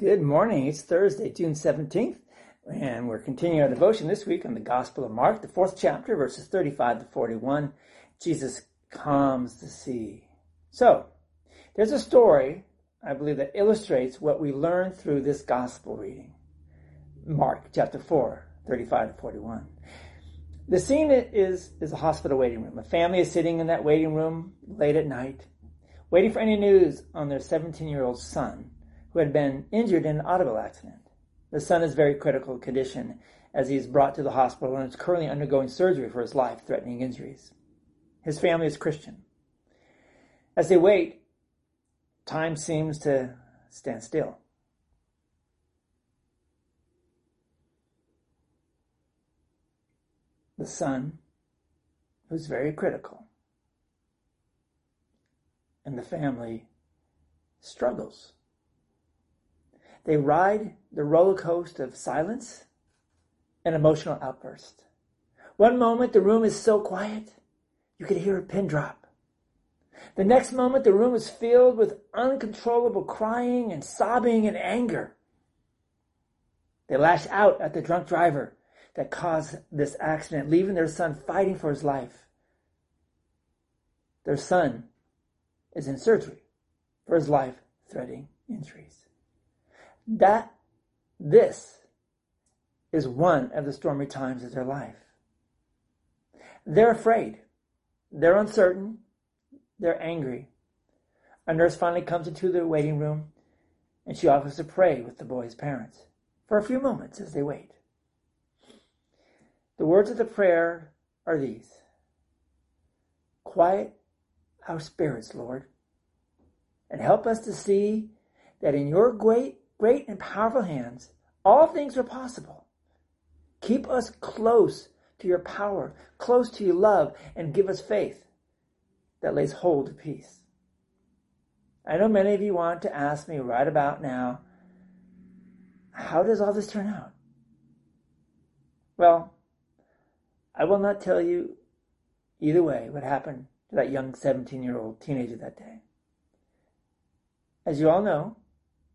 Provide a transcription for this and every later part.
Good morning. It's Thursday, June 17th, and we're continuing our devotion this week on the Gospel of Mark, the fourth chapter, verses 35 to 41. Jesus calms the sea. So, there's a story, I believe, that illustrates what we learn through this Gospel reading. Mark chapter 4, 35 to 41. The scene is, is a hospital waiting room. A family is sitting in that waiting room late at night, waiting for any news on their 17 year old son who had been injured in an automobile accident. The son is very critical condition as he is brought to the hospital and is currently undergoing surgery for his life threatening injuries. His family is Christian. As they wait, time seems to stand still. The son, who's very critical, and the family struggles they ride the roller coaster of silence and emotional outburst. One moment the room is so quiet, you could hear a pin drop. The next moment the room is filled with uncontrollable crying and sobbing and anger. They lash out at the drunk driver that caused this accident, leaving their son fighting for his life. Their son is in surgery for his life threatening injuries. That, this is one of the stormy times of their life. They're afraid. They're uncertain. They're angry. A nurse finally comes into the waiting room and she offers to pray with the boy's parents for a few moments as they wait. The words of the prayer are these Quiet our spirits, Lord, and help us to see that in your great great and powerful hands, all things are possible. Keep us close to your power, close to your love, and give us faith that lays hold of peace. I know many of you want to ask me right about now, how does all this turn out? Well, I will not tell you either way what happened to that young 17 year old teenager that day. As you all know,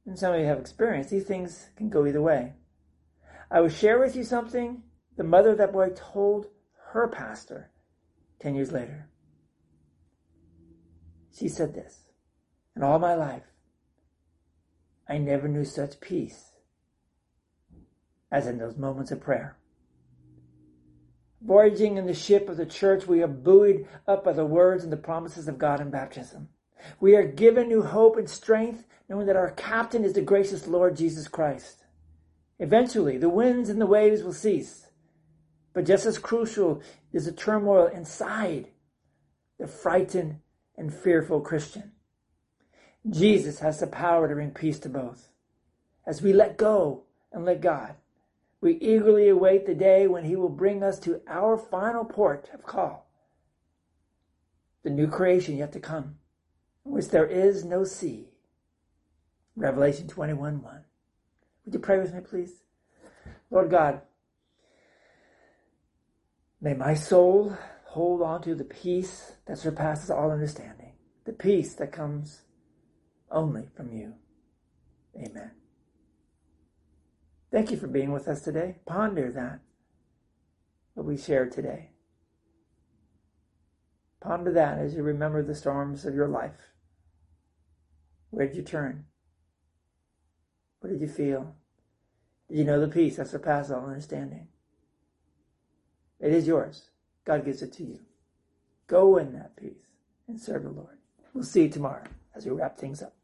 and some of you have experience, these things can go either way. I will share with you something the mother of that boy told her pastor 10 years later. She said this In all my life, I never knew such peace as in those moments of prayer. Voyaging in the ship of the church, we are buoyed up by the words and the promises of God in baptism. We are given new hope and strength, knowing that our captain is the gracious Lord Jesus Christ. Eventually, the winds and the waves will cease. But just as crucial is the turmoil inside the frightened and fearful Christian. Jesus has the power to bring peace to both. As we let go and let God, we eagerly await the day when He will bring us to our final port of call, the new creation yet to come which there is no sea. Revelation 21 1. Would you pray with me, please? Lord God, may my soul hold on to the peace that surpasses all understanding, the peace that comes only from you. Amen. Thank you for being with us today. Ponder that, what we shared today. Ponder that as you remember the storms of your life. Where did you turn? What did you feel? Did you know the peace that surpasses all understanding? It is yours. God gives it to you. Go in that peace and serve the Lord. We'll see you tomorrow as we wrap things up.